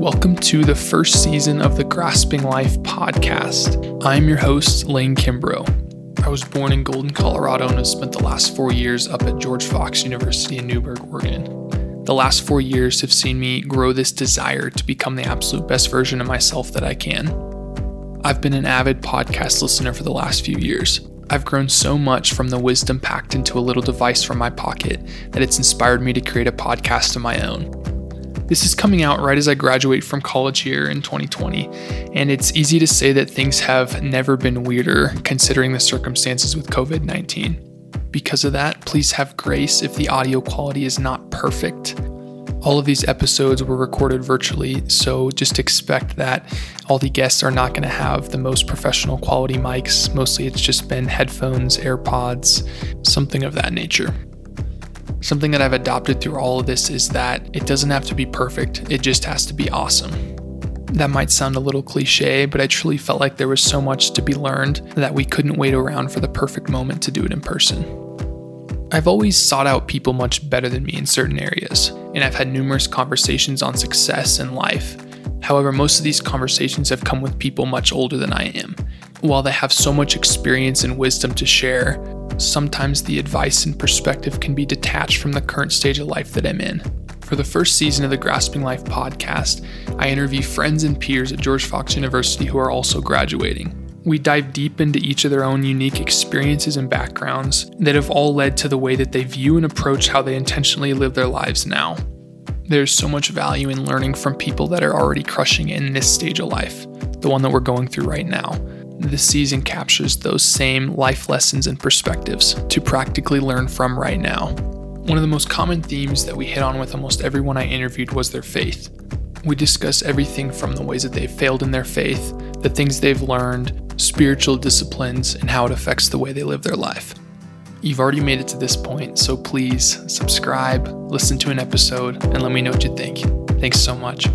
Welcome to the first season of the Grasping Life podcast. I'm your host, Lane Kimbrough. I was born in Golden, Colorado, and have spent the last four years up at George Fox University in Newberg, Oregon. The last four years have seen me grow this desire to become the absolute best version of myself that I can. I've been an avid podcast listener for the last few years. I've grown so much from the wisdom packed into a little device from my pocket that it's inspired me to create a podcast of my own. This is coming out right as I graduate from college here in 2020, and it's easy to say that things have never been weirder considering the circumstances with COVID 19. Because of that, please have grace if the audio quality is not perfect. All of these episodes were recorded virtually, so just expect that all the guests are not going to have the most professional quality mics. Mostly it's just been headphones, AirPods, something of that nature. Something that I've adopted through all of this is that it doesn't have to be perfect, it just has to be awesome. That might sound a little cliche, but I truly felt like there was so much to be learned that we couldn't wait around for the perfect moment to do it in person. I've always sought out people much better than me in certain areas, and I've had numerous conversations on success and life. However, most of these conversations have come with people much older than I am. While they have so much experience and wisdom to share, sometimes the advice and perspective can be detached from the current stage of life that I'm in. For the first season of the Grasping Life podcast, I interview friends and peers at George Fox University who are also graduating. We dive deep into each of their own unique experiences and backgrounds that have all led to the way that they view and approach how they intentionally live their lives now. There's so much value in learning from people that are already crushing in this stage of life, the one that we're going through right now this season captures those same life lessons and perspectives to practically learn from right now. One of the most common themes that we hit on with almost everyone I interviewed was their faith. We discuss everything from the ways that they've failed in their faith, the things they've learned, spiritual disciplines, and how it affects the way they live their life. You've already made it to this point, so please subscribe, listen to an episode, and let me know what you think. Thanks so much.